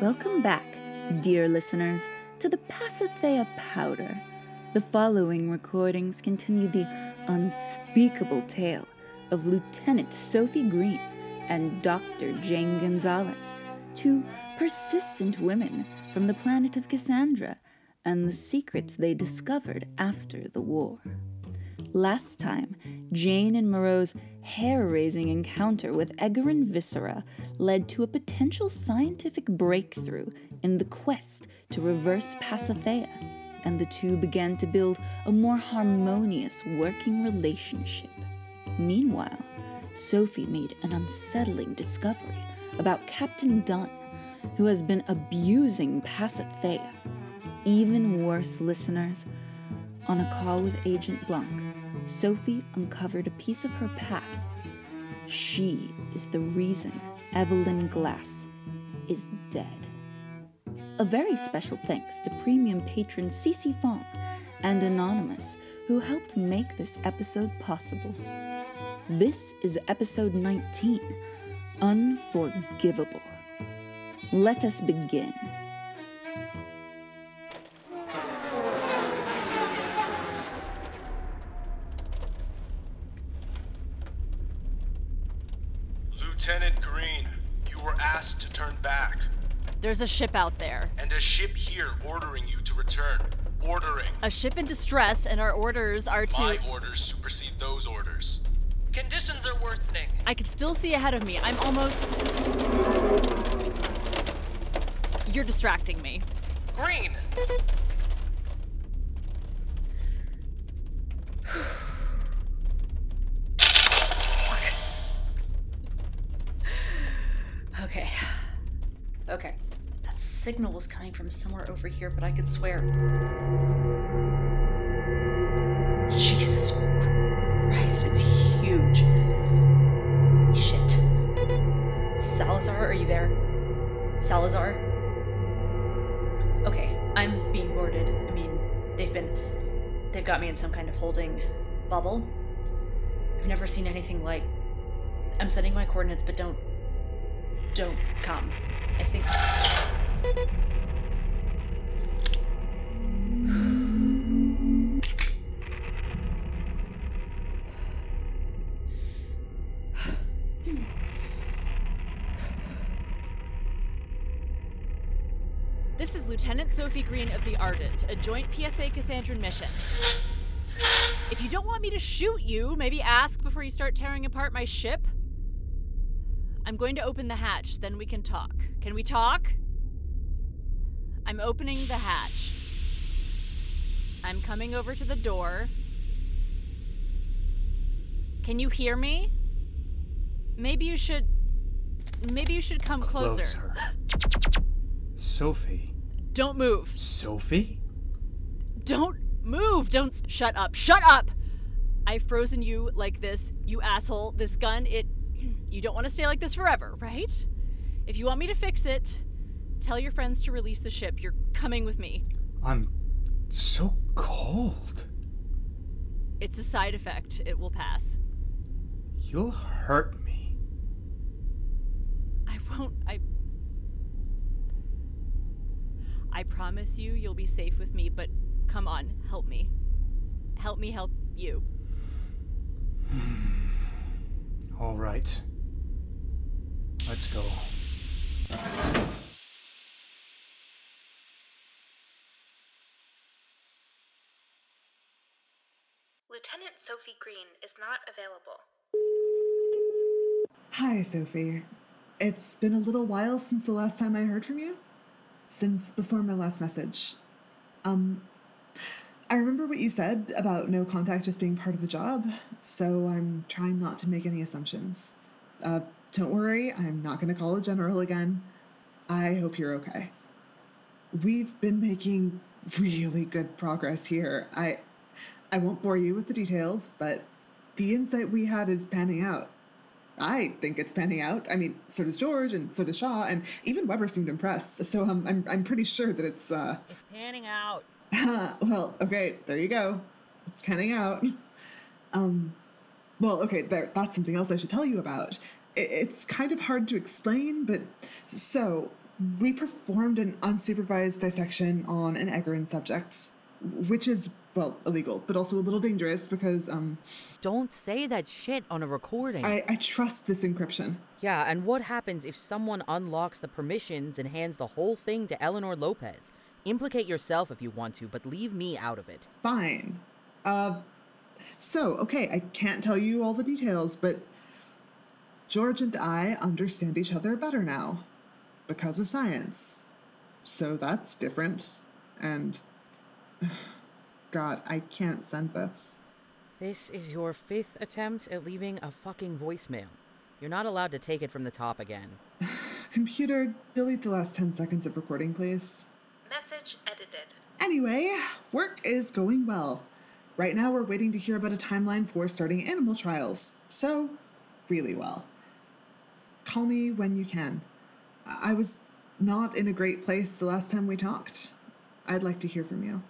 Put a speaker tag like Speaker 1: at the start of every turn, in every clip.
Speaker 1: Welcome back, dear listeners, to the Pasithea Powder. The following recordings continue the unspeakable tale of Lieutenant Sophie Green and Dr. Jane Gonzalez, two persistent women from the planet of Cassandra, and the secrets they discovered after the war. Last time, Jane and Moreau's hair raising encounter with Egerin Viscera led to a potential scientific breakthrough in the quest to reverse Pasithea, and the two began to build a more harmonious working relationship. Meanwhile, Sophie made an unsettling discovery about Captain Dunn, who has been abusing Pasithea. Even worse, listeners, on a call with Agent Blanc, Sophie uncovered a piece of her past. She is the reason Evelyn Glass is dead. A very special thanks to premium patron Cece Fong and Anonymous, who helped make this episode possible. This is episode 19 Unforgivable. Let us begin.
Speaker 2: There's a ship out there.
Speaker 3: and a ship here ordering you to return. Ordering.
Speaker 2: A ship in distress, and our orders are to.
Speaker 3: My orders supersede those orders.
Speaker 4: Conditions are worsening.
Speaker 2: I can still see ahead of me. I'm almost. You're distracting me.
Speaker 4: Green!
Speaker 5: Signal was coming from somewhere over here, but I could swear. Jesus Christ, it's huge. Shit. Salazar, are you there? Salazar? Okay, I'm being boarded. I mean, they've been. They've got me in some kind of holding bubble. I've never seen anything like. I'm setting my coordinates, but don't don't come. I think.
Speaker 2: This is Lieutenant Sophie Green of the Ardent, a joint PSA Cassandran mission. If you don't want me to shoot you, maybe ask before you start tearing apart my ship. I'm going to open the hatch, then we can talk. Can we talk? I'm opening the hatch. I'm coming over to the door. Can you hear me? Maybe you should. Maybe you should come closer.
Speaker 6: Sophie.
Speaker 2: Don't move.
Speaker 6: Sophie?
Speaker 2: Don't move. Don't s- shut up. Shut up. I've frozen you like this, you asshole. This gun, it you don't want to stay like this forever, right? If you want me to fix it, tell your friends to release the ship. You're coming with me.
Speaker 6: I'm so cold.
Speaker 2: It's a side effect. It will pass.
Speaker 6: You'll hurt me.
Speaker 2: I won't. I I promise you you'll be safe with me, but come on, help me. Help me help you.
Speaker 6: All right. Let's go.
Speaker 7: Lieutenant Sophie Green is not available.
Speaker 8: Hi, Sophie. It's been a little while since the last time I heard from you. Since before my last message. Um, I remember what you said about no contact just being part of the job, so I'm trying not to make any assumptions. Uh, don't worry, I'm not going to call a general again. I hope you're okay. We've been making really good progress here. I I won't bore you with the details, but the insight we had is panning out. I think it's panning out. I mean, so does George, and so does Shaw, and even Weber seemed impressed. So um, I'm I'm pretty sure that it's uh.
Speaker 2: It's panning out.
Speaker 8: well, okay, there you go. It's panning out. Um, well, okay, there, that's something else I should tell you about. It, it's kind of hard to explain, but so We performed an unsupervised dissection on an Egerin subject, which is, well, illegal, but also a little dangerous because, um,
Speaker 9: Don't say that shit on a recording.
Speaker 8: I, I trust this encryption.
Speaker 9: Yeah, and what happens if someone unlocks the permissions and hands the whole thing to Eleanor Lopez? Implicate yourself if you want to, but leave me out of it.
Speaker 8: Fine. Uh, so, okay, I can't tell you all the details, but George and I understand each other better now because of science. So that's different. And God, I can't send this.
Speaker 9: This is your fifth attempt at leaving a fucking voicemail. You're not allowed to take it from the top again.
Speaker 8: Computer, delete the last 10 seconds of recording, please.
Speaker 7: Message edited.
Speaker 8: Anyway, work is going well. Right now, we're waiting to hear about a timeline for starting animal trials. So, really well. Call me when you can. I I was not in a great place the last time we talked. I'd like to hear from you.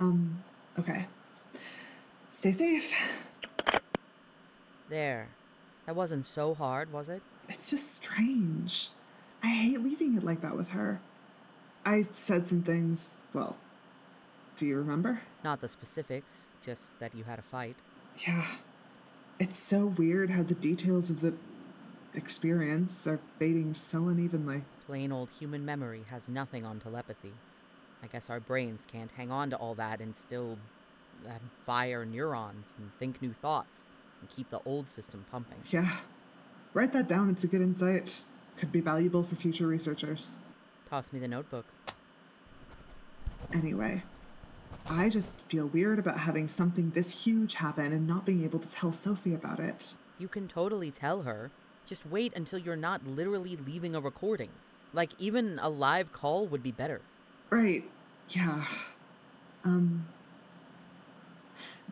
Speaker 8: Um, okay. Stay safe.
Speaker 9: There. That wasn't so hard, was it?
Speaker 8: It's just strange. I hate leaving it like that with her. I said some things. Well, do you remember?
Speaker 9: Not the specifics, just that you had a fight.
Speaker 8: Yeah. It's so weird how the details of the experience are fading so unevenly.
Speaker 9: Plain old human memory has nothing on telepathy. I guess our brains can't hang on to all that and still uh, fire neurons and think new thoughts and keep the old system pumping.
Speaker 8: Yeah. Write that down. It's a good insight. Could be valuable for future researchers.
Speaker 9: Toss me the notebook.
Speaker 8: Anyway, I just feel weird about having something this huge happen and not being able to tell Sophie about it.
Speaker 9: You can totally tell her. Just wait until you're not literally leaving a recording. Like, even a live call would be better.
Speaker 8: Right. Yeah. Um.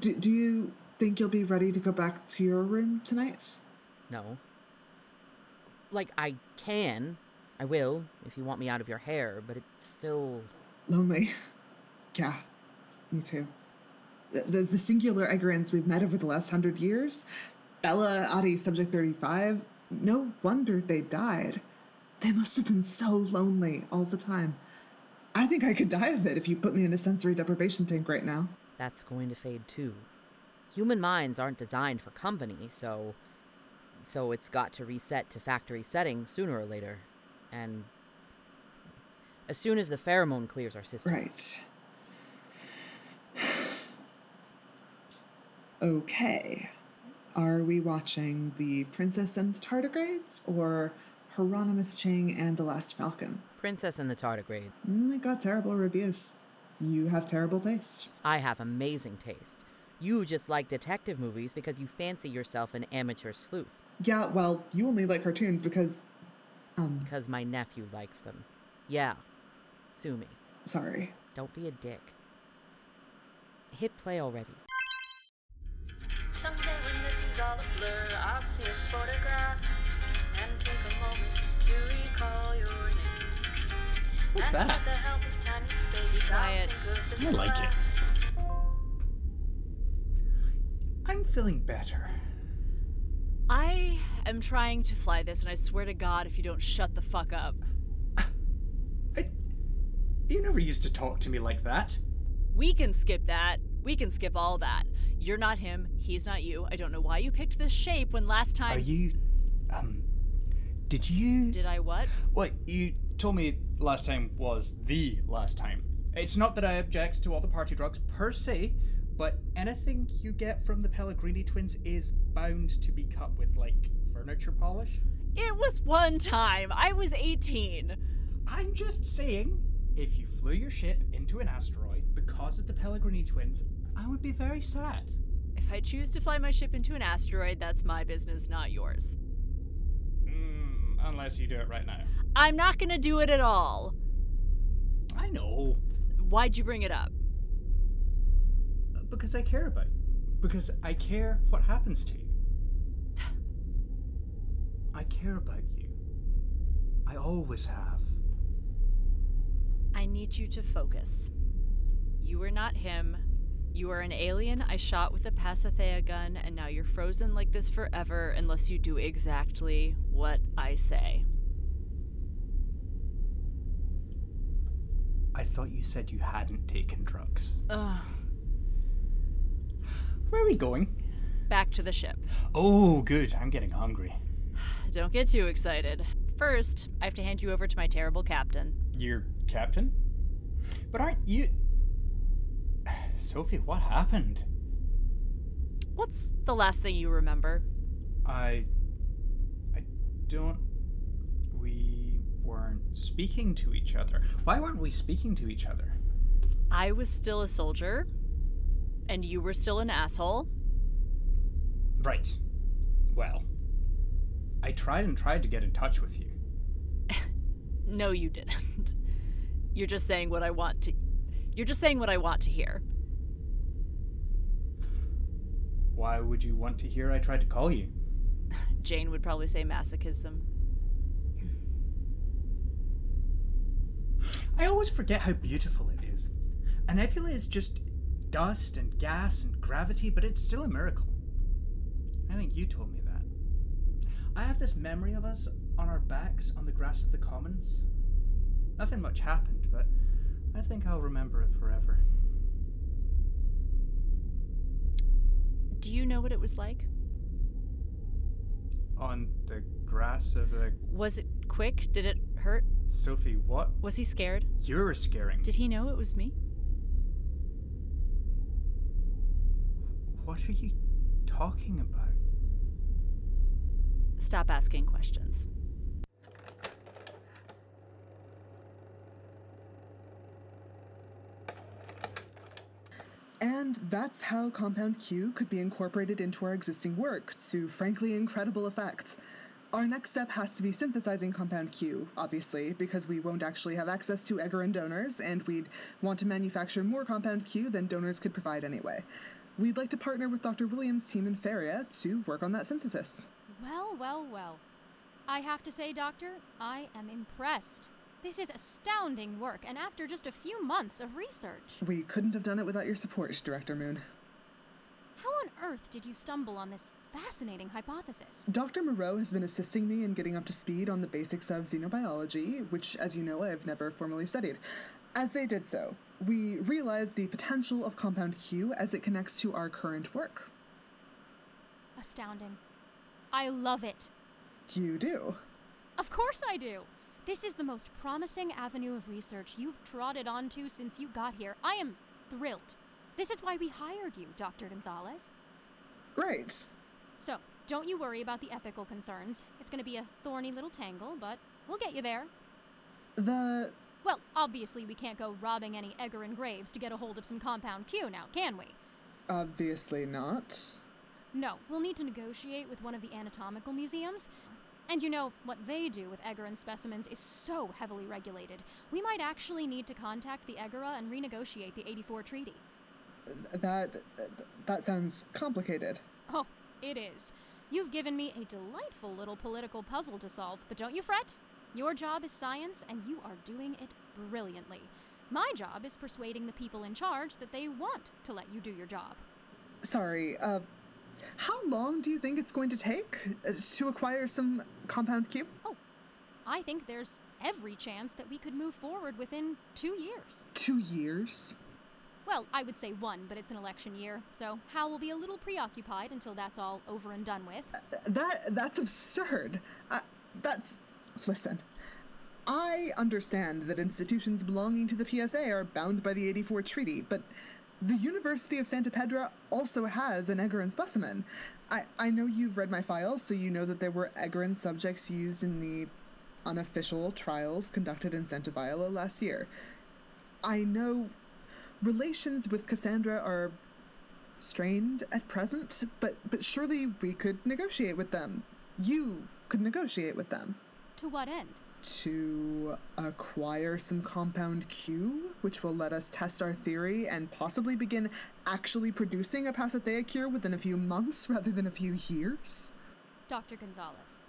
Speaker 8: Do, do you think you'll be ready to go back to your room tonight?
Speaker 9: No. Like, I can. I will, if you want me out of your hair, but it's still.
Speaker 8: Lonely. Yeah, me too. The, the, the singular Egerins we've met over the last hundred years, Bella, Adi, Subject 35, no wonder they died. They must have been so lonely all the time. I think I could die of it if you put me in a sensory deprivation tank right now.
Speaker 9: That's going to fade too. Human minds aren't designed for company, so. So it's got to reset to factory setting sooner or later. And. As soon as the pheromone clears our system.
Speaker 8: Right. okay. Are we watching The Princess and the Tardigrades or Hieronymus Ching and the Last Falcon?
Speaker 9: Princess and the Tardigrade.
Speaker 8: Mm, it got terrible reviews. You have terrible taste.
Speaker 9: I have amazing taste. You just like detective movies because you fancy yourself an amateur sleuth.
Speaker 8: Yeah, well, you only like cartoons because. Um,
Speaker 9: Because my nephew likes them. Yeah. Sue me.
Speaker 8: sorry.
Speaker 9: Don't be a dick. Hit play already.
Speaker 7: Someday when this is all a blur, I'll see a photograph
Speaker 2: Be
Speaker 7: I'll
Speaker 2: quiet.
Speaker 7: think of this
Speaker 6: I like it. I'm feeling better.
Speaker 2: I am trying to fly this, and I swear to God, if you don't shut the fuck up.
Speaker 6: I, you never used to talk to me like that.
Speaker 2: We can skip that. We can skip all that. You're not him. He's not you. I don't know why you picked this shape when last time.
Speaker 6: Are you. Um. Did you.
Speaker 2: Did I what?
Speaker 6: What you told me last time was the last time. It's not that I object to all the party drugs per se, but anything you get from the Pellegrini twins is bound to be cut with, like, furniture polish.
Speaker 2: It was one time. I was 18.
Speaker 6: I'm just saying, if you flew your ship into an asteroid because of the Pellegrini twins, I would be very sad.
Speaker 2: If I choose to fly my ship into an asteroid, that's my business, not yours.
Speaker 6: Unless you do it right now.
Speaker 2: I'm not gonna do it at all.
Speaker 6: I know.
Speaker 2: Why'd you bring it up?
Speaker 6: Because I care about you. Because I care what happens to you. I care about you. I always have.
Speaker 2: I need you to focus. You are not him. You are an alien I shot with a Pasithea gun, and now you're frozen like this forever unless you do exactly what I say.
Speaker 6: I thought you said you hadn't taken drugs.
Speaker 2: Ugh.
Speaker 6: Where are we going?
Speaker 2: Back to the ship.
Speaker 6: Oh, good. I'm getting hungry.
Speaker 2: Don't get too excited. First, I have to hand you over to my terrible captain.
Speaker 6: Your captain? But aren't you. Sophie, what happened?
Speaker 2: What's the last thing you remember?
Speaker 6: I. I don't. We weren't speaking to each other. Why weren't we speaking to each other?
Speaker 2: I was still a soldier, and you were still an asshole.
Speaker 6: Right. Well, I tried and tried to get in touch with you.
Speaker 2: No, you didn't. You're just saying what I want to. You're just saying what I want to hear.
Speaker 6: Why would you want to hear I tried to call you?
Speaker 2: Jane would probably say masochism.
Speaker 6: I always forget how beautiful it is. A nebula is just dust and gas and gravity, but it's still a miracle. I think you told me that. I have this memory of us on our backs on the grass of the commons. Nothing much happened, but I think I'll remember it forever.
Speaker 2: Do you know what it was like?
Speaker 6: On the grass of the.
Speaker 2: Was it quick? Did it hurt?
Speaker 6: Sophie, what?
Speaker 2: Was he scared?
Speaker 6: You're scaring.
Speaker 2: Did he know it was me?
Speaker 6: What are you talking about?
Speaker 2: Stop asking questions.
Speaker 8: And that's how Compound Q could be incorporated into our existing work to frankly incredible effect. Our next step has to be synthesizing Compound Q, obviously, because we won't actually have access to Egerin donors, and we'd want to manufacture more Compound Q than donors could provide anyway. We'd like to partner with Dr. Williams' team in Feria to work on that synthesis.
Speaker 10: Well, well, well. I have to say, Doctor, I am impressed. This is astounding work, and after just a few months of research.
Speaker 8: We couldn't have done it without your support, Director Moon.
Speaker 10: How on earth did you stumble on this fascinating hypothesis?
Speaker 8: Dr. Moreau has been assisting me in getting up to speed on the basics of xenobiology, which, as you know, I've never formally studied. As they did so, we realized the potential of Compound Q as it connects to our current work.
Speaker 10: Astounding. I love it.
Speaker 8: You do.
Speaker 10: Of course I do. This is the most promising avenue of research you've trotted onto since you got here. I am thrilled. This is why we hired you, Dr. Gonzalez.
Speaker 8: Right.
Speaker 10: So, don't you worry about the ethical concerns. It's going to be a thorny little tangle, but we'll get you there.
Speaker 8: The.
Speaker 10: Well, obviously, we can't go robbing any Egerin graves to get a hold of some compound Q now, can we?
Speaker 8: Obviously not.
Speaker 10: No, we'll need to negotiate with one of the anatomical museums. And you know, what they do with Egerin specimens is so heavily regulated. We might actually need to contact the Egera and renegotiate the 84 treaty.
Speaker 8: That. that sounds complicated.
Speaker 10: Oh, it is. You've given me a delightful little political puzzle to solve, but don't you fret. Your job is science, and you are doing it brilliantly. My job is persuading the people in charge that they want to let you do your job.
Speaker 8: Sorry, uh. How long do you think it's going to take uh, to acquire some Compound Q?
Speaker 10: Oh, I think there's every chance that we could move forward within two years.
Speaker 8: Two years?
Speaker 10: Well, I would say one, but it's an election year, so Hal will be a little preoccupied until that's all over and done with.
Speaker 8: That that's absurd. Uh, that's listen. I understand that institutions belonging to the PSA are bound by the 84 treaty, but the University of Santa Pedra also has an Egerin specimen. I, I know you've read my files, so you know that there were Egerin subjects used in the unofficial trials conducted in Santa Viola last year. I know relations with Cassandra are strained at present, but but surely we could negotiate with them. You could negotiate with them
Speaker 10: To what end?
Speaker 8: To acquire some compound Q, which will let us test our theory and possibly begin actually producing a Pasithea cure within a few months rather than a few years.
Speaker 10: Dr. Gonzalez.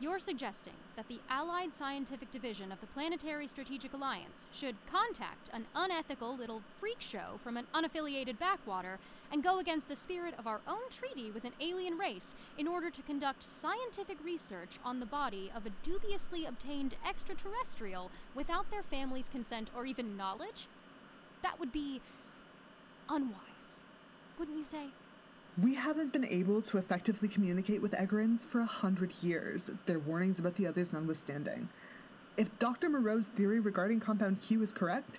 Speaker 10: You're suggesting that the Allied Scientific Division of the Planetary Strategic Alliance should contact an unethical little freak show from an unaffiliated backwater and go against the spirit of our own treaty with an alien race in order to conduct scientific research on the body of a dubiously obtained extraterrestrial without their family's consent or even knowledge? That would be unwise, wouldn't you say?
Speaker 8: We haven't been able to effectively communicate with Egerins for a hundred years, their warnings about the others notwithstanding. If Dr. Moreau's theory regarding Compound Q is correct,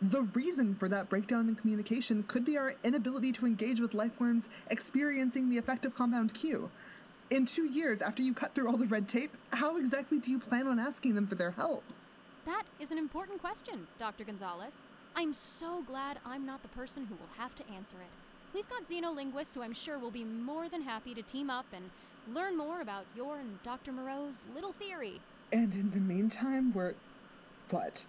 Speaker 8: the reason for that breakdown in communication could be our inability to engage with lifeforms experiencing the effect of Compound Q. In two years after you cut through all the red tape, how exactly do you plan on asking them for their help?
Speaker 10: That is an important question, Dr. Gonzalez. I'm so glad I'm not the person who will have to answer it. We've got xenolinguists who I'm sure will be more than happy to team up and learn more about your and Dr. Moreau's little theory.
Speaker 8: And in the meantime, we're. what?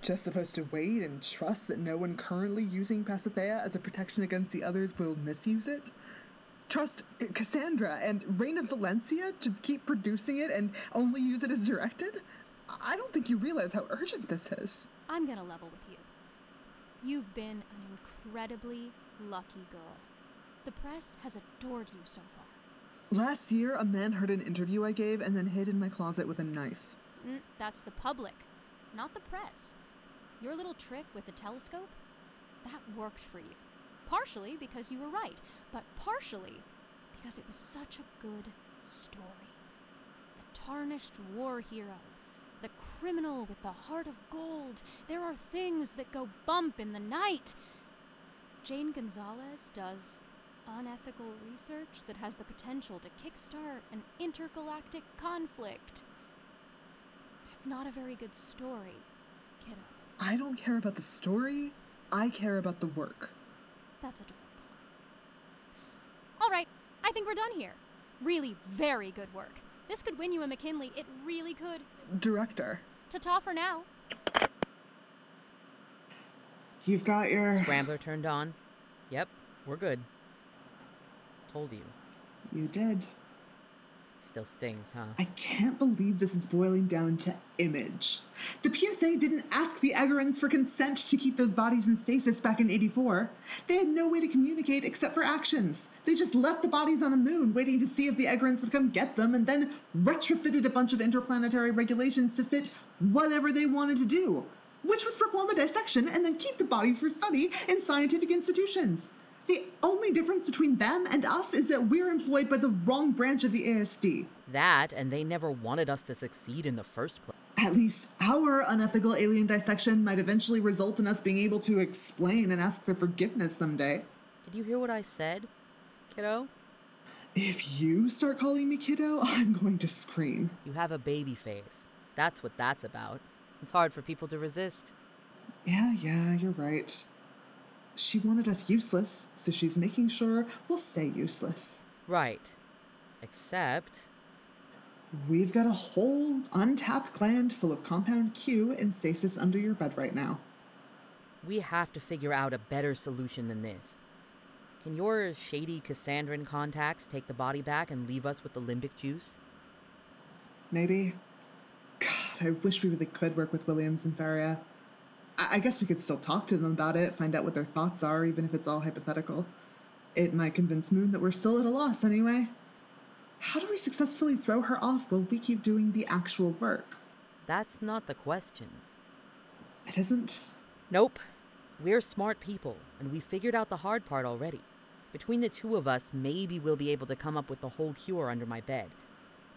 Speaker 8: Just supposed to wait and trust that no one currently using Pasithea as a protection against the others will misuse it? Trust Cassandra and Reign of Valencia to keep producing it and only use it as directed? I don't think you realize how urgent this is.
Speaker 10: I'm gonna level with you. You've been an incredibly lucky girl. The press has adored you so far.
Speaker 8: Last year, a man heard an interview I gave and then hid in my closet with a knife.
Speaker 10: Mm, that's the public, not the press. Your little trick with the telescope? That worked for you. Partially because you were right, but partially because it was such a good story. The tarnished war hero, the criminal with the heart of gold. There are things that go bump in the night. Jane Gonzalez does unethical research that has the potential to kickstart an intergalactic conflict. That's not a very good story, kiddo.
Speaker 8: I don't care about the story, I care about the work.
Speaker 10: That's adorable. All right, I think we're done here. Really, very good work. This could win you a McKinley. It really could.
Speaker 8: Director,
Speaker 10: Ta ta for now.
Speaker 8: you've got your.
Speaker 9: Scrambler turned on. Yep, we're good. Told you.
Speaker 8: You did.
Speaker 9: Still stings, huh?
Speaker 8: I can't believe this is boiling down to image. The PSA didn't ask the Egerins for consent to keep those bodies in stasis back in 84. They had no way to communicate except for actions. They just left the bodies on a moon, waiting to see if the Egerins would come get them, and then retrofitted a bunch of interplanetary regulations to fit whatever they wanted to do, which was perform a dissection and then keep the bodies for study in scientific institutions. The only difference between them and us is that we're employed by the wrong branch of the ASD.
Speaker 9: That, and they never wanted us to succeed in the first place.
Speaker 8: At least our unethical alien dissection might eventually result in us being able to explain and ask their forgiveness someday.
Speaker 9: Did you hear what I said, kiddo?
Speaker 8: If you start calling me kiddo, I'm going to scream.
Speaker 9: You have a baby face. That's what that's about. It's hard for people to resist.
Speaker 8: Yeah, yeah, you're right. She wanted us useless, so she's making sure we'll stay useless.
Speaker 9: Right. Except,
Speaker 8: We've got a whole untapped gland full of compound Q in stasis under your bed right now.
Speaker 9: we have to figure out a better solution than this. Can your shady Cassandran contacts take the body back and leave us with the limbic juice?
Speaker 8: Maybe. God, I wish we really could work with Williams and Faria. I, guess we could still talk to them about it, find out what their thoughts are, even if it's all hypothetical. It might convince Moon that we're still at a loss anyway. How do we successfully throw her off while we keep doing the actual work?
Speaker 9: That's not the question.
Speaker 8: It isn't.
Speaker 9: Nope. We're smart people, and we figured out the hard part already. Between the two of us, maybe we'll be able to come up with the whole cure under my bed.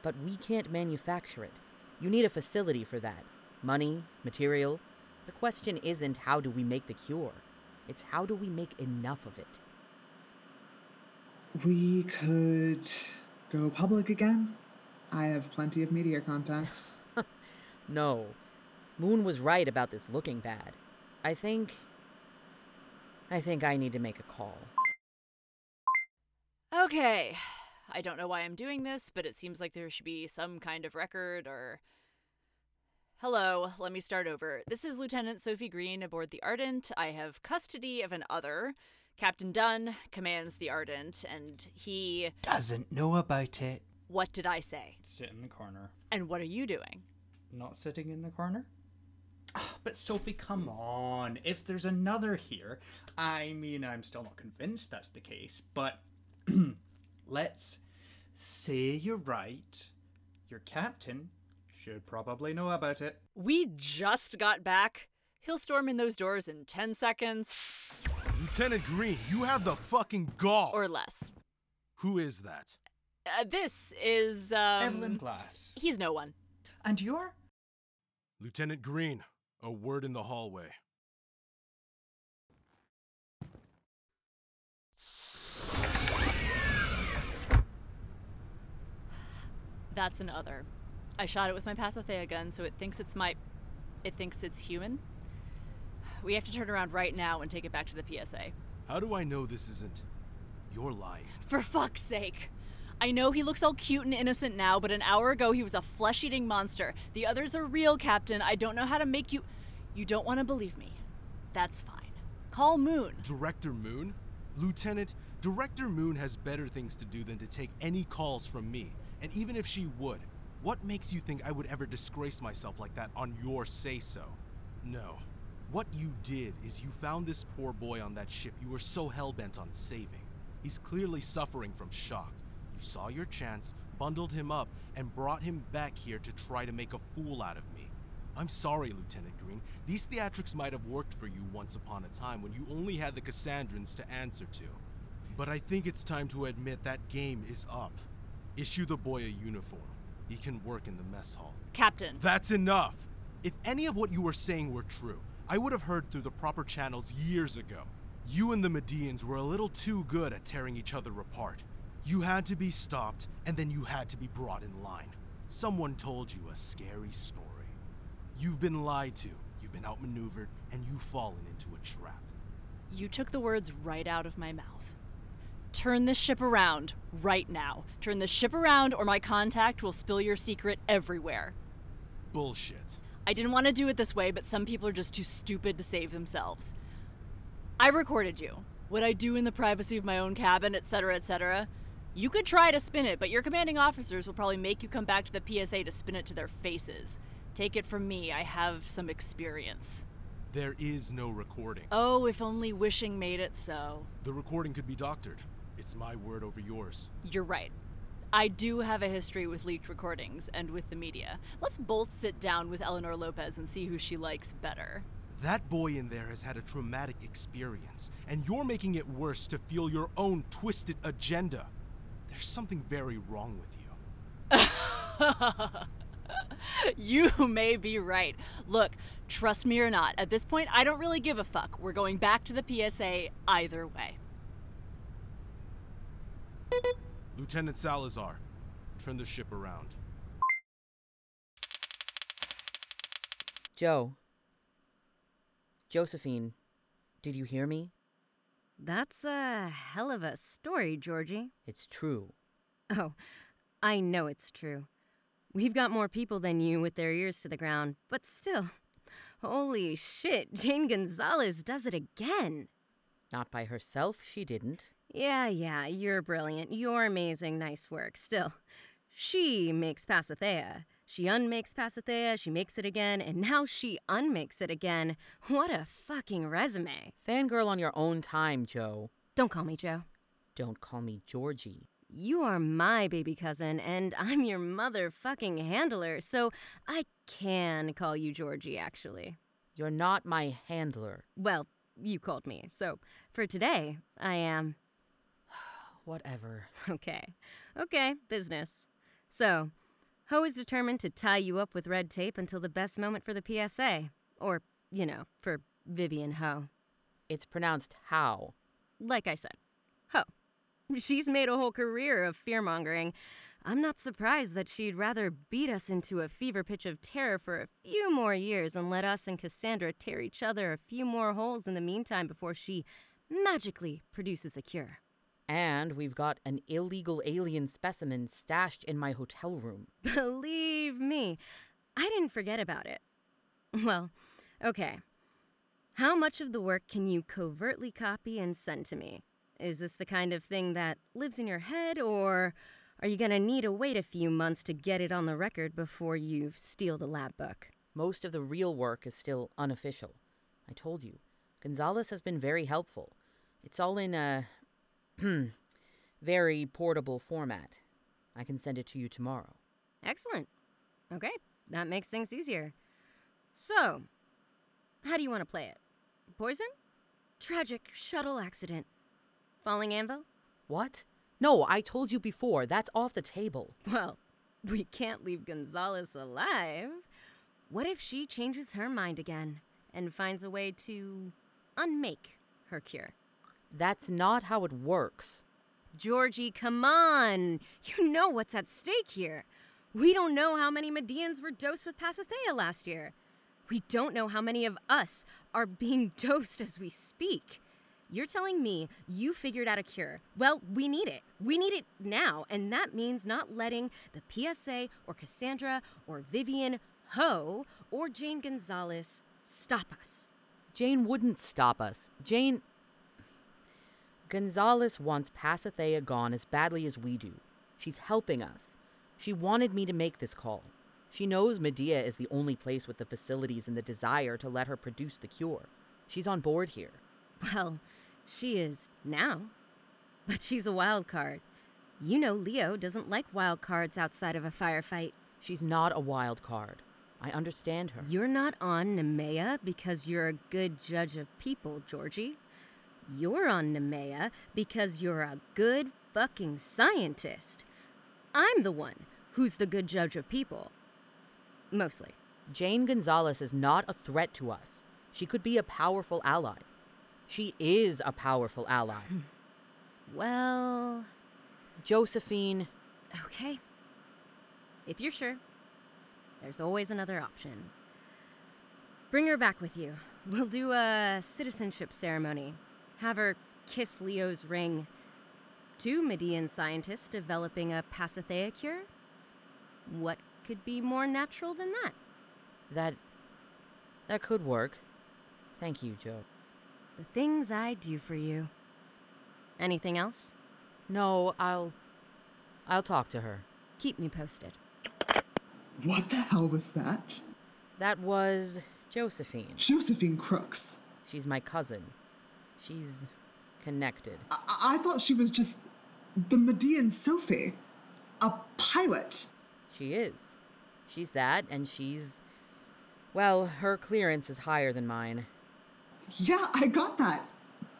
Speaker 9: But we can't manufacture it. You need a facility for that. Money, material. The question isn't how do we make the cure, it's how do we make enough of it.
Speaker 8: We could go public again. I have plenty of media contacts.
Speaker 9: No. Moon was right about this looking bad. I think. I think I need to make a call.
Speaker 2: Okay. I don't know why I'm doing this, but it seems like there should be some kind of record or. Hello, let me start over. This is Lieutenant Sophie Green aboard the Ardent. I have custody of an other. Captain Dunn commands the Ardent, and he.
Speaker 6: Doesn't know about it.
Speaker 2: What did I say?
Speaker 6: Sit in the corner.
Speaker 2: And what are you doing?
Speaker 6: Not sitting in the corner? Ah, But Sophie, come on. If there's another here, I mean, I'm still not convinced that's the case, but let's say you're right. Your captain should probably know about it.
Speaker 2: We just got back. He'll storm in those doors in 10 seconds
Speaker 11: Lieutenant Green, you have the fucking gall.
Speaker 2: or less.
Speaker 11: Who is that?
Speaker 2: Uh, this is, um.
Speaker 6: Evelyn Glass.
Speaker 2: He's no one.
Speaker 6: And you're?
Speaker 11: Lieutenant Green, a word in the hallway.
Speaker 2: That's an other. I shot it with my Pasithea gun, so it thinks it's my. It thinks it's human. We have to turn around right now and take it back to the PSA.
Speaker 11: How do I know this isn't? your lie?
Speaker 2: For fuck's sake! I know he looks all cute and innocent now, but an hour ago he was a flesh eating monster. The others are real, Captain. I don't know how to make you. You don't want to believe me. That's fine. Call Moon.
Speaker 11: Director Moon? Lieutenant, Director Moon has better things to do than to take any calls from me. And even if she would, what makes you think I would ever disgrace myself like that on your say so? No. What you did is you found this poor boy on that ship you were so hell bent on saving. He's clearly suffering from shock. You saw your chance, bundled him up, and brought him back here to try to make a fool out of me. I'm sorry, Lieutenant Green. These theatrics might have worked for you once upon a time when you only had the Cassandrans to answer to. But I think it's time to admit that game is up. Issue the boy a uniform. He can work in the mess hall.
Speaker 2: Captain.
Speaker 11: That's enough! If any of what you were saying were true, I would have heard through the proper channels years ago. You and the Medeans were a little too good at tearing each other apart. You had to be stopped, and then you had to be brought in line. Someone told you a scary story. You've been lied to, you've been outmaneuvered, and you've fallen into a trap.
Speaker 2: You took the words right out of my mouth. Turn this ship around right now. Turn this ship around, or my contact will spill your secret everywhere.
Speaker 11: Bullshit.
Speaker 2: I didn't want to do it this way, but some people are just too stupid to save themselves. I recorded you. What I do in the privacy of my own cabin, etc., etc. You could try to spin it, but your commanding officers will probably make you come back to the PSA to spin it to their faces. Take it from me, I have some experience.
Speaker 11: There is no recording.
Speaker 2: Oh, if only wishing made it so.
Speaker 11: The recording could be doctored. It's my word over yours.
Speaker 2: You're right. I do have a history with leaked recordings and with the media. Let's both sit down with Eleanor Lopez and see who she likes better.
Speaker 11: That boy in there has had a traumatic experience, and you're making it worse to feel your own twisted agenda. There's something very wrong with you.
Speaker 2: you may be right. Look, trust me or not, at this point, I don't really give a fuck. We're going back to the PSA either way.
Speaker 11: Lieutenant Salazar, turn the ship around.
Speaker 9: Joe. Josephine, did you hear me?
Speaker 12: That's a hell of a story, Georgie.
Speaker 9: It's true.
Speaker 12: Oh, I know it's true. We've got more people than you with their ears to the ground, but still. Holy shit, Jane Gonzalez does it again.
Speaker 9: Not by herself, she didn't.
Speaker 12: Yeah, yeah, you're brilliant. You're amazing. Nice work. Still, she makes Pasithea. She unmakes Pasithea, she makes it again, and now she unmakes it again. What a fucking resume.
Speaker 9: Fangirl on your own time, Joe.
Speaker 12: Don't call me Joe.
Speaker 9: Don't call me Georgie.
Speaker 12: You are my baby cousin, and I'm your motherfucking handler, so I can call you Georgie, actually.
Speaker 9: You're not my handler.
Speaker 12: Well, you called me, so for today, I am.
Speaker 9: Whatever.
Speaker 12: Okay. Okay, business. So, Ho is determined to tie you up with red tape until the best moment for the PSA. Or, you know, for Vivian Ho.
Speaker 9: It's pronounced how.
Speaker 12: Like I said, Ho. She's made a whole career of fear mongering. I'm not surprised that she'd rather beat us into a fever pitch of terror for a few more years and let us and Cassandra tear each other a few more holes in the meantime before she magically produces a cure.
Speaker 9: And we've got an illegal alien specimen stashed in my hotel room.
Speaker 12: Believe me, I didn't forget about it. Well, okay. How much of the work can you covertly copy and send to me? Is this the kind of thing that lives in your head, or are you gonna need to wait a few months to get it on the record before you steal the lab book?
Speaker 9: Most of the real work is still unofficial. I told you. Gonzalez has been very helpful. It's all in a very portable format. I can send it to you tomorrow.
Speaker 12: Excellent. Okay, that makes things easier. So, how do you want to play it? Poison? Tragic shuttle accident. Falling anvil?
Speaker 9: What? No, I told you before. That's off the table.
Speaker 12: Well, we can't leave Gonzalez alive. What if she changes her mind again and finds a way to unmake her cure?
Speaker 9: That's not how it works.
Speaker 12: Georgie, come on! You know what's at stake here. We don't know how many Medeans were dosed with Pasithea last year. We don't know how many of us are being dosed as we speak. You're telling me you figured out a cure. Well, we need it. We need it now, and that means not letting the PSA or Cassandra or Vivian Ho or Jane Gonzalez stop us.
Speaker 9: Jane wouldn't stop us. Jane. Gonzalez wants Pasithea gone as badly as we do. She's helping us. She wanted me to make this call. She knows Medea is the only place with the facilities and the desire to let her produce the cure. She's on board here.
Speaker 12: Well, she is now. But she's a wild card. You know Leo doesn't like wild cards outside of a firefight.
Speaker 9: She's not a wild card. I understand her.
Speaker 12: You're not on Nemea because you're a good judge of people, Georgie. You're on Nemea because you're a good fucking scientist. I'm the one who's the good judge of people. Mostly.
Speaker 9: Jane Gonzalez is not a threat to us. She could be a powerful ally. She is a powerful ally. Hmm.
Speaker 12: well.
Speaker 9: Josephine.
Speaker 12: Okay. If you're sure, there's always another option. Bring her back with you. We'll do a citizenship ceremony. Have her kiss Leo's ring. Two Medean scientists developing a Pasithea cure? What could be more natural than that?
Speaker 9: That. that could work. Thank you, Joe.
Speaker 12: The things I do for you. Anything else?
Speaker 9: No, I'll. I'll talk to her.
Speaker 12: Keep me posted.
Speaker 8: What the hell was that?
Speaker 9: That was Josephine.
Speaker 8: Josephine Crooks.
Speaker 9: She's my cousin. She's connected.
Speaker 8: I, I thought she was just the Medean Sophie. A pilot.
Speaker 9: She is. She's that, and she's. Well, her clearance is higher than mine.
Speaker 8: Yeah, I got that.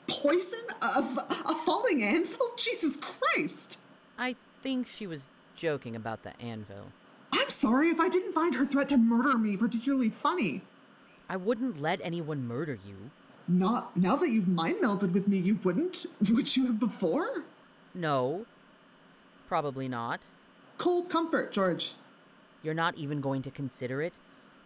Speaker 8: Poison? A, a falling anvil? Jesus Christ!
Speaker 9: I think she was joking about the anvil.
Speaker 8: I'm sorry if I didn't find her threat to murder me particularly funny.
Speaker 9: I wouldn't let anyone murder you.
Speaker 8: Not now that you've mind melded with me, you wouldn't? Would you have before?
Speaker 9: No. Probably not.
Speaker 8: Cold comfort, George.
Speaker 9: You're not even going to consider it?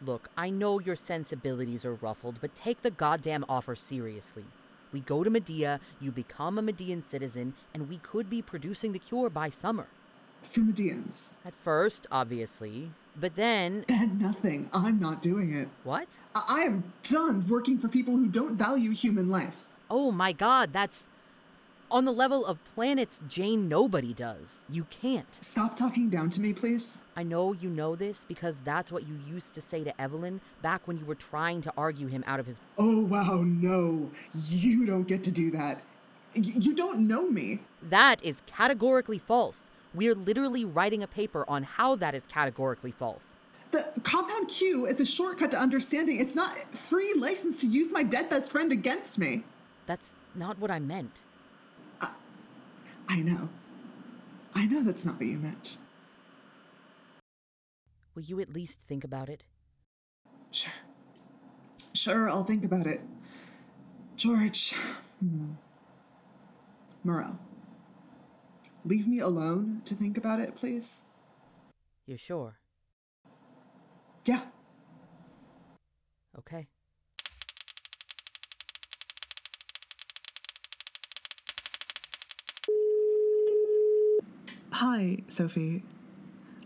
Speaker 9: Look, I know your sensibilities are ruffled, but take the goddamn offer seriously. We go to Medea, you become a Medean citizen, and we could be producing the cure by summer.
Speaker 8: For Medeans.
Speaker 9: At first, obviously. But then.
Speaker 8: And nothing. I'm not doing it.
Speaker 9: What?
Speaker 8: I, I am done working for people who don't value human life.
Speaker 9: Oh my god, that's. On the level of planets Jane nobody does. You can't.
Speaker 8: Stop talking down to me, please.
Speaker 9: I know you know this because that's what you used to say to Evelyn back when you were trying to argue him out of his.
Speaker 8: Oh, wow, no. You don't get to do that. Y- you don't know me.
Speaker 9: That is categorically false. We're literally writing a paper on how that is categorically false.
Speaker 8: The compound Q is a shortcut to understanding. It's not free license to use my dead best friend against me.
Speaker 9: That's not what I meant.
Speaker 8: I know. I know that's not what you meant.
Speaker 9: Will you at least think about it?
Speaker 8: Sure. Sure, I'll think about it. George. Hmm. Moreau. Leave me alone to think about it, please.
Speaker 9: You're sure?
Speaker 8: Yeah.
Speaker 9: Okay.
Speaker 8: Hi, Sophie.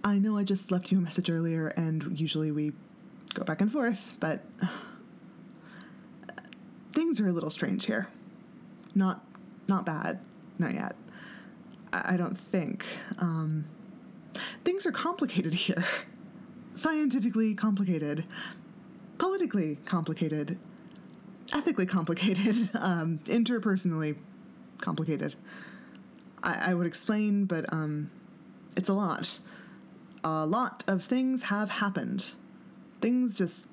Speaker 8: I know I just left you a message earlier, and usually we go back and forth, but things are a little strange here. Not, not bad, not yet. I, don't think. Um, things are complicated here. Scientifically complicated, politically complicated, ethically complicated, um, interpersonally complicated. I, I would explain, but um, it's a lot. A lot of things have happened. Things just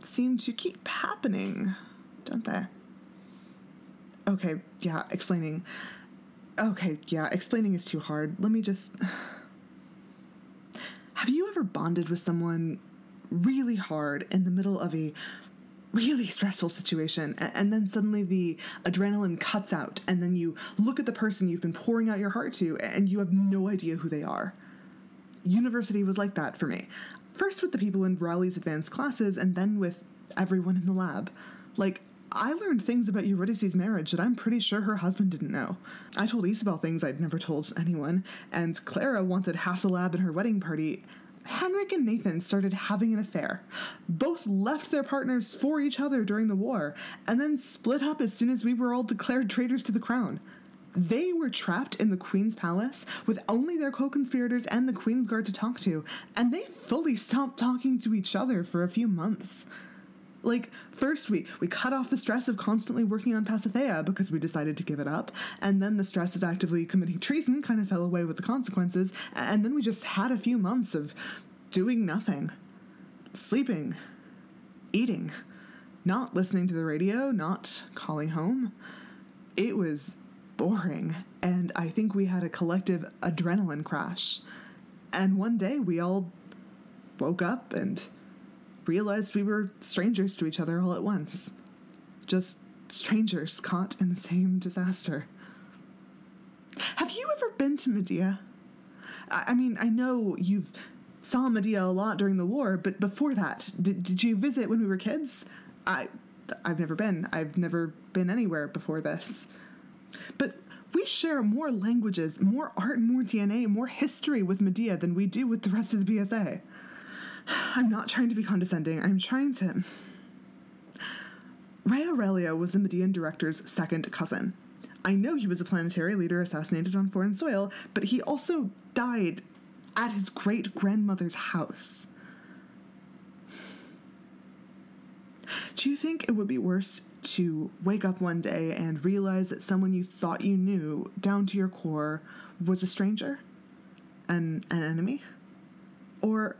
Speaker 8: seem to keep happening, don't they? Okay, yeah, explaining. Okay, yeah, explaining is too hard. Let me just. Have you ever bonded with someone really hard in the middle of a really stressful situation and then suddenly the adrenaline cuts out and then you look at the person you've been pouring out your heart to and you have no idea who they are? University was like that for me. First with the people in Riley's advanced classes and then with everyone in the lab. Like, I learned things about Eurydice's marriage that I'm pretty sure her husband didn't know. I told Isabel things I'd never told anyone, and Clara wanted half the lab in her wedding party. Henrik and Nathan started having an affair. Both left their partners for each other during the war, and then split up as soon as we were all declared traitors to the crown. They were trapped in the Queen's palace with only their co conspirators and the Queen's Guard to talk to, and they fully stopped talking to each other for a few months. Like, first we, we cut off the stress of constantly working on Pasithea because we decided to give it up, and then the stress of actively committing treason kind of fell away with the consequences, and then we just had a few months of doing nothing. Sleeping. Eating. Not listening to the radio, not calling home. It was boring, and I think we had a collective adrenaline crash. And one day we all woke up and realized we were strangers to each other all at once. Just strangers caught in the same disaster. Have you ever been to Medea? I, I mean, I know you've saw Medea a lot during the war, but before that, did, did you visit when we were kids? I I've never been. I've never been anywhere before this. But we share more languages, more art, more DNA, more history with Medea than we do with the rest of the PSA. I'm not trying to be condescending. I'm trying to. Ray Aurelio was the Medean director's second cousin. I know he was a planetary leader assassinated on foreign soil, but he also died at his great grandmother's house. Do you think it would be worse to wake up one day and realize that someone you thought you knew down to your core was a stranger? An, an enemy? Or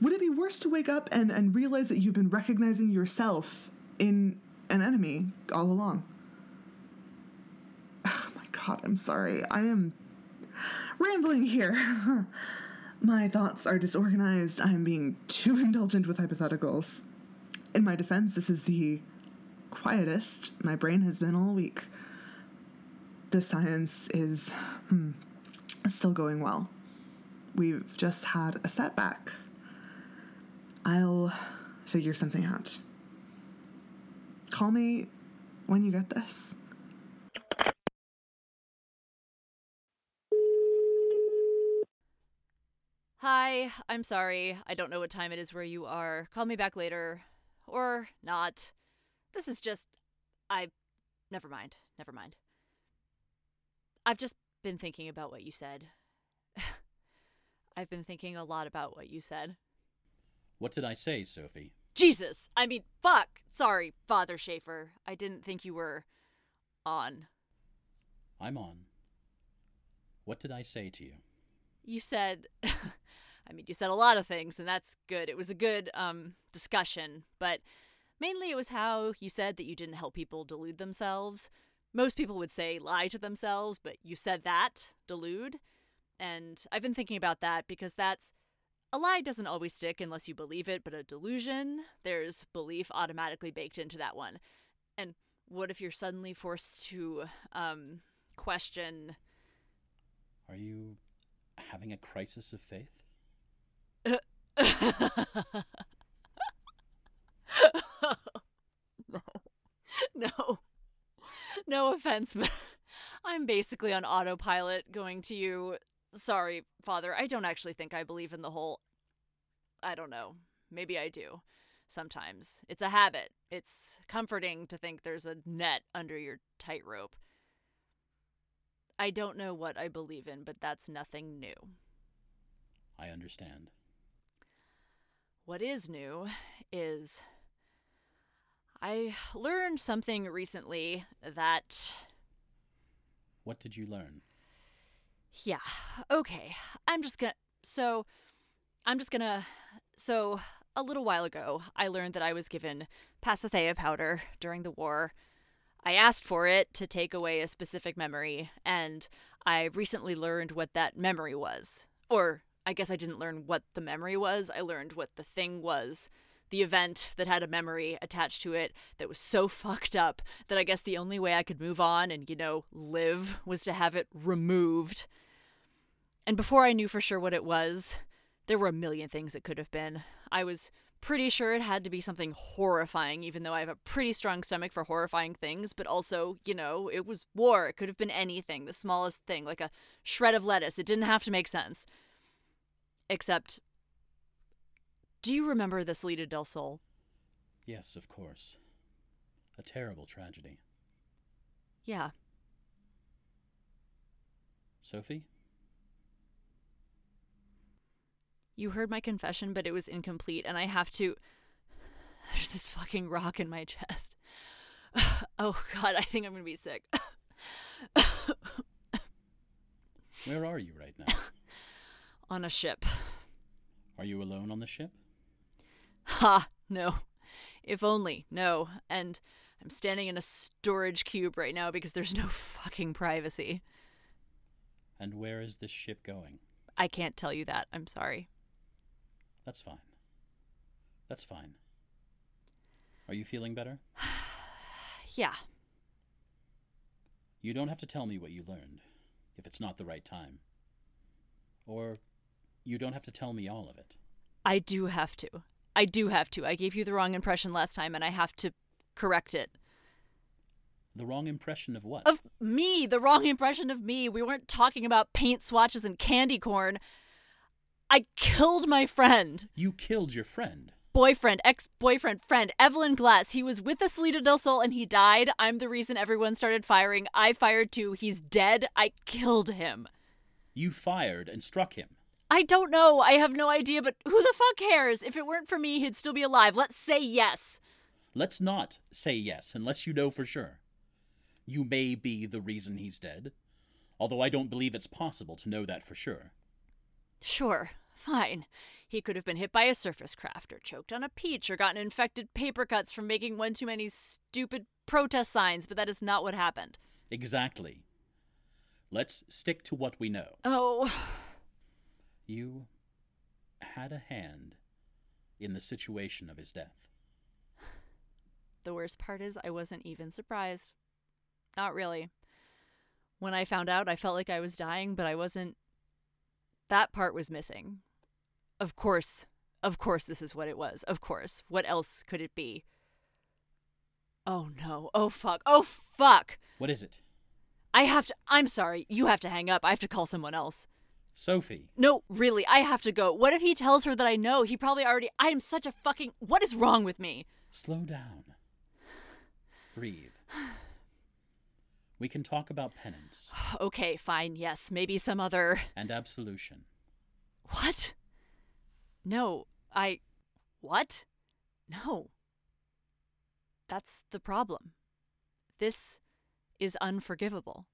Speaker 8: would it be worse to wake up and, and realize that you've been recognizing yourself in an enemy all along? Oh my god, I'm sorry. I am rambling here. my thoughts are disorganized. I am being too indulgent with hypotheticals. In my defense, this is the quietest my brain has been all week. The science is hmm, still going well. We've just had a setback I'll figure something out. Call me when you get this.
Speaker 2: Hi, I'm sorry. I don't know what time it is where you are. Call me back later. Or not. This is just. I. Never mind. Never mind. I've just been thinking about what you said. I've been thinking a lot about what you said.
Speaker 13: What did I say, Sophie?
Speaker 2: Jesus! I mean, fuck! Sorry, Father Schaefer. I didn't think you were. on.
Speaker 13: I'm on. What did I say to you?
Speaker 2: You said. I mean, you said a lot of things, and that's good. It was a good um, discussion, but mainly it was how you said that you didn't help people delude themselves. Most people would say lie to themselves, but you said that, delude. And I've been thinking about that because that's a lie doesn't always stick unless you believe it, but a delusion, there's belief automatically baked into that one. And what if you're suddenly forced to um, question?
Speaker 13: Are you having a crisis of faith?
Speaker 2: no. No. No offense, but I'm basically on autopilot going to you Sorry, Father, I don't actually think I believe in the whole. I don't know. Maybe I do. Sometimes. It's a habit. It's comforting to think there's a net under your tightrope. I don't know what I believe in, but that's nothing new.
Speaker 13: I understand.
Speaker 2: What is new is I learned something recently that.
Speaker 13: What did you learn?
Speaker 2: Yeah, okay. I'm just gonna. So, I'm just gonna. So, a little while ago, I learned that I was given Pasithea powder during the war. I asked for it to take away a specific memory, and I recently learned what that memory was. Or, I guess I didn't learn what the memory was, I learned what the thing was. The event that had a memory attached to it that was so fucked up that I guess the only way I could move on and, you know, live was to have it removed. And before I knew for sure what it was, there were a million things it could have been. I was pretty sure it had to be something horrifying, even though I have a pretty strong stomach for horrifying things, but also, you know, it was war. It could have been anything, the smallest thing, like a shred of lettuce. It didn't have to make sense. Except, do you remember the Salida del Sol?
Speaker 13: Yes, of course. A terrible tragedy.
Speaker 2: Yeah.
Speaker 13: Sophie?
Speaker 2: You heard my confession, but it was incomplete, and I have to. There's this fucking rock in my chest. Oh god, I think I'm gonna be sick.
Speaker 13: Where are you right now?
Speaker 2: On a ship.
Speaker 13: Are you alone on the ship?
Speaker 2: Ha! No. If only. No. And I'm standing in a storage cube right now because there's no fucking privacy.
Speaker 13: And where is this ship going?
Speaker 2: I can't tell you that. I'm sorry.
Speaker 13: That's fine. That's fine. Are you feeling better?
Speaker 2: Yeah.
Speaker 13: You don't have to tell me what you learned if it's not the right time. Or you don't have to tell me all of it.
Speaker 2: I do have to. I do have to. I gave you the wrong impression last time and I have to correct it.
Speaker 13: The wrong impression of what?
Speaker 2: Of me, the wrong impression of me. We weren't talking about paint swatches and candy corn. I killed my friend.
Speaker 13: You killed your friend.
Speaker 2: Boyfriend, ex boyfriend, friend, Evelyn Glass. He was with the Salida del Sol and he died. I'm the reason everyone started firing. I fired too. He's dead. I killed him.
Speaker 13: You fired and struck him.
Speaker 2: I don't know. I have no idea, but who the fuck cares? If it weren't for me, he'd still be alive. Let's say yes.
Speaker 13: Let's not say yes unless you know for sure. You may be the reason he's dead, although I don't believe it's possible to know that for sure.
Speaker 2: Sure, fine. He could have been hit by a surface craft, or choked on a peach, or gotten infected paper cuts from making one too many stupid protest signs, but that is not what happened.
Speaker 13: Exactly. Let's stick to what we know.
Speaker 2: Oh.
Speaker 13: You had a hand in the situation of his death.
Speaker 2: The worst part is, I wasn't even surprised. Not really. When I found out, I felt like I was dying, but I wasn't. That part was missing. Of course, of course, this is what it was. Of course. What else could it be? Oh no. Oh fuck. Oh fuck.
Speaker 13: What is it?
Speaker 2: I have to. I'm sorry. You have to hang up. I have to call someone else.
Speaker 13: Sophie.
Speaker 2: No, really, I have to go. What if he tells her that I know? He probably already. I am such a fucking. What is wrong with me?
Speaker 13: Slow down. Breathe. We can talk about penance.
Speaker 2: Okay, fine. Yes, maybe some other.
Speaker 13: And absolution.
Speaker 2: What? No, I. What? No. That's the problem. This is unforgivable.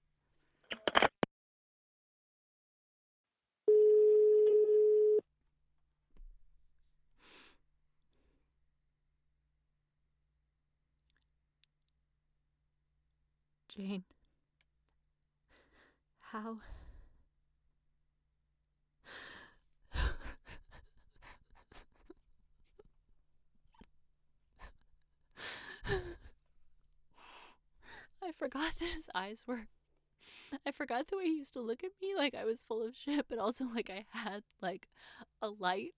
Speaker 2: Jane. How? Forgot that his eyes were. I forgot the way he used to look at me like I was full of shit, but also like I had like a light.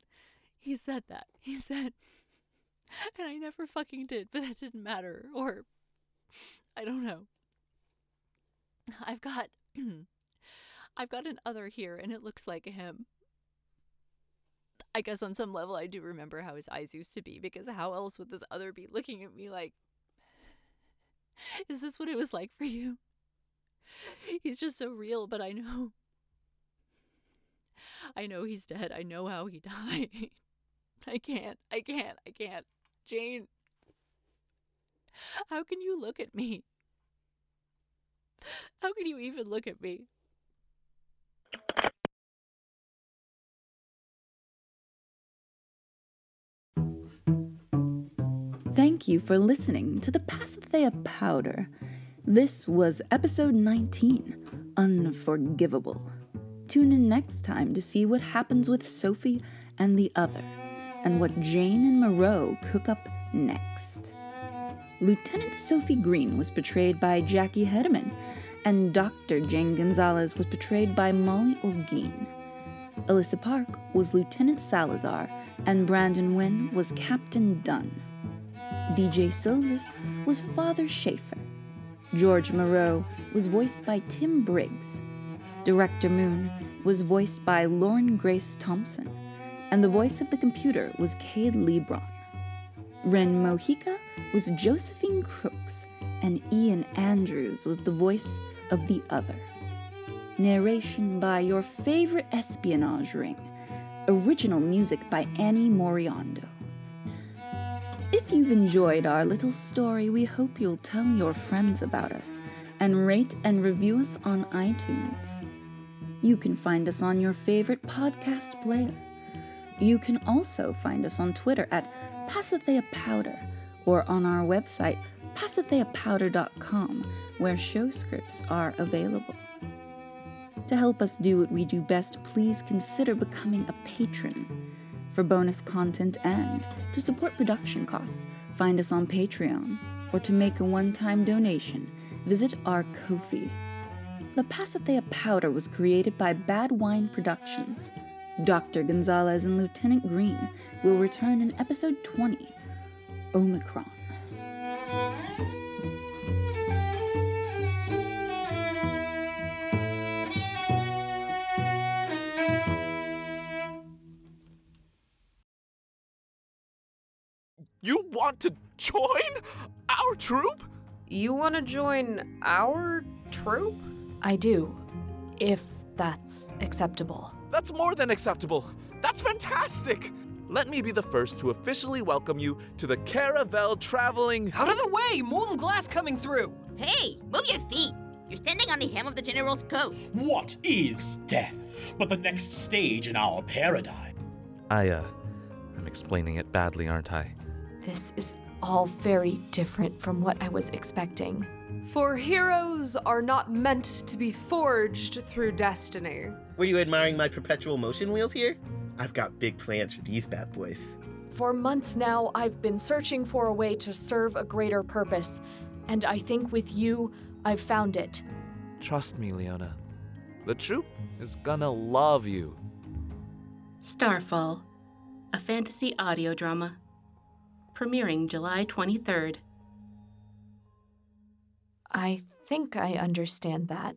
Speaker 2: He said that. He said. And I never fucking did, but that didn't matter. Or. I don't know. I've got. I've got an other here, and it looks like him. I guess on some level I do remember how his eyes used to be, because how else would this other be looking at me like. Is this what it was like for you? He's just so real, but I know. I know he's dead. I know how he died. I can't. I can't. I can't. Jane. How can you look at me? How can you even look at me?
Speaker 1: Thank you for listening to the Pasithea Powder. This was episode 19 Unforgivable. Tune in next time to see what happens with Sophie and the other, and what Jane and Moreau cook up next. Lieutenant Sophie Green was portrayed by Jackie Hedeman, and Dr. Jane Gonzalez was portrayed by Molly Olguin. Elissa Park was Lieutenant Salazar, and Brandon Nguyen was Captain Dunn. DJ Sylvis was Father Schaefer. George Moreau was voiced by Tim Briggs. Director Moon was voiced by Lauren Grace Thompson, and the voice of the computer was Cade Leebron. Rin Mojica was Josephine Crooks, and Ian Andrews was the voice of the other. Narration by your favorite espionage ring. Original music by Annie Moriondo. If you've enjoyed our little story, we hope you'll tell your friends about us and rate and review us on iTunes. You can find us on your favorite podcast player. You can also find us on Twitter at Pasithea Powder or on our website pasitheapowder.com where show scripts are available. To help us do what we do best, please consider becoming a patron. For bonus content and to support production costs, find us on Patreon, or to make a one time donation, visit our Ko-fi. The Pasithea Powder was created by Bad Wine Productions. Dr. Gonzalez and Lieutenant Green will return in episode 20 Omicron.
Speaker 14: You want to join our troop?
Speaker 15: You want to join our troop?
Speaker 16: I do, if that's acceptable.
Speaker 14: That's more than acceptable. That's fantastic. Let me be the first to officially welcome you to the Caravel Traveling.
Speaker 17: Out of the way! Molten glass coming through!
Speaker 18: Hey, move your feet! You're standing on the hem of the General's coat.
Speaker 13: What is death but the next stage in our paradigm?
Speaker 14: I, uh, I'm explaining it badly, aren't I?
Speaker 16: This is all very different from what I was expecting.
Speaker 15: For heroes are not meant to be forged through destiny.
Speaker 19: Were you admiring my perpetual motion wheels here? I've got big plans for these bad boys.
Speaker 16: For months now, I've been searching for a way to serve a greater purpose, and I think with you, I've found it.
Speaker 14: Trust me, Leona. The troop is gonna love you.
Speaker 20: Starfall, a fantasy audio drama. Premiering July 23rd.
Speaker 16: I think I understand that.